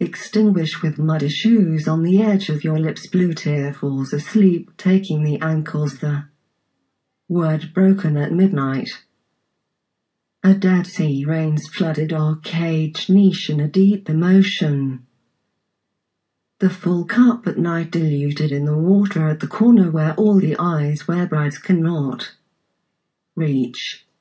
Extinguish with muddy shoes on the edge of your lips blue tear falls asleep taking the ankles the word broken at midnight. A dead sea rains flooded our cage niche in a deep emotion. The full cup at night diluted in the water at the corner where all the eyes where brides cannot reach.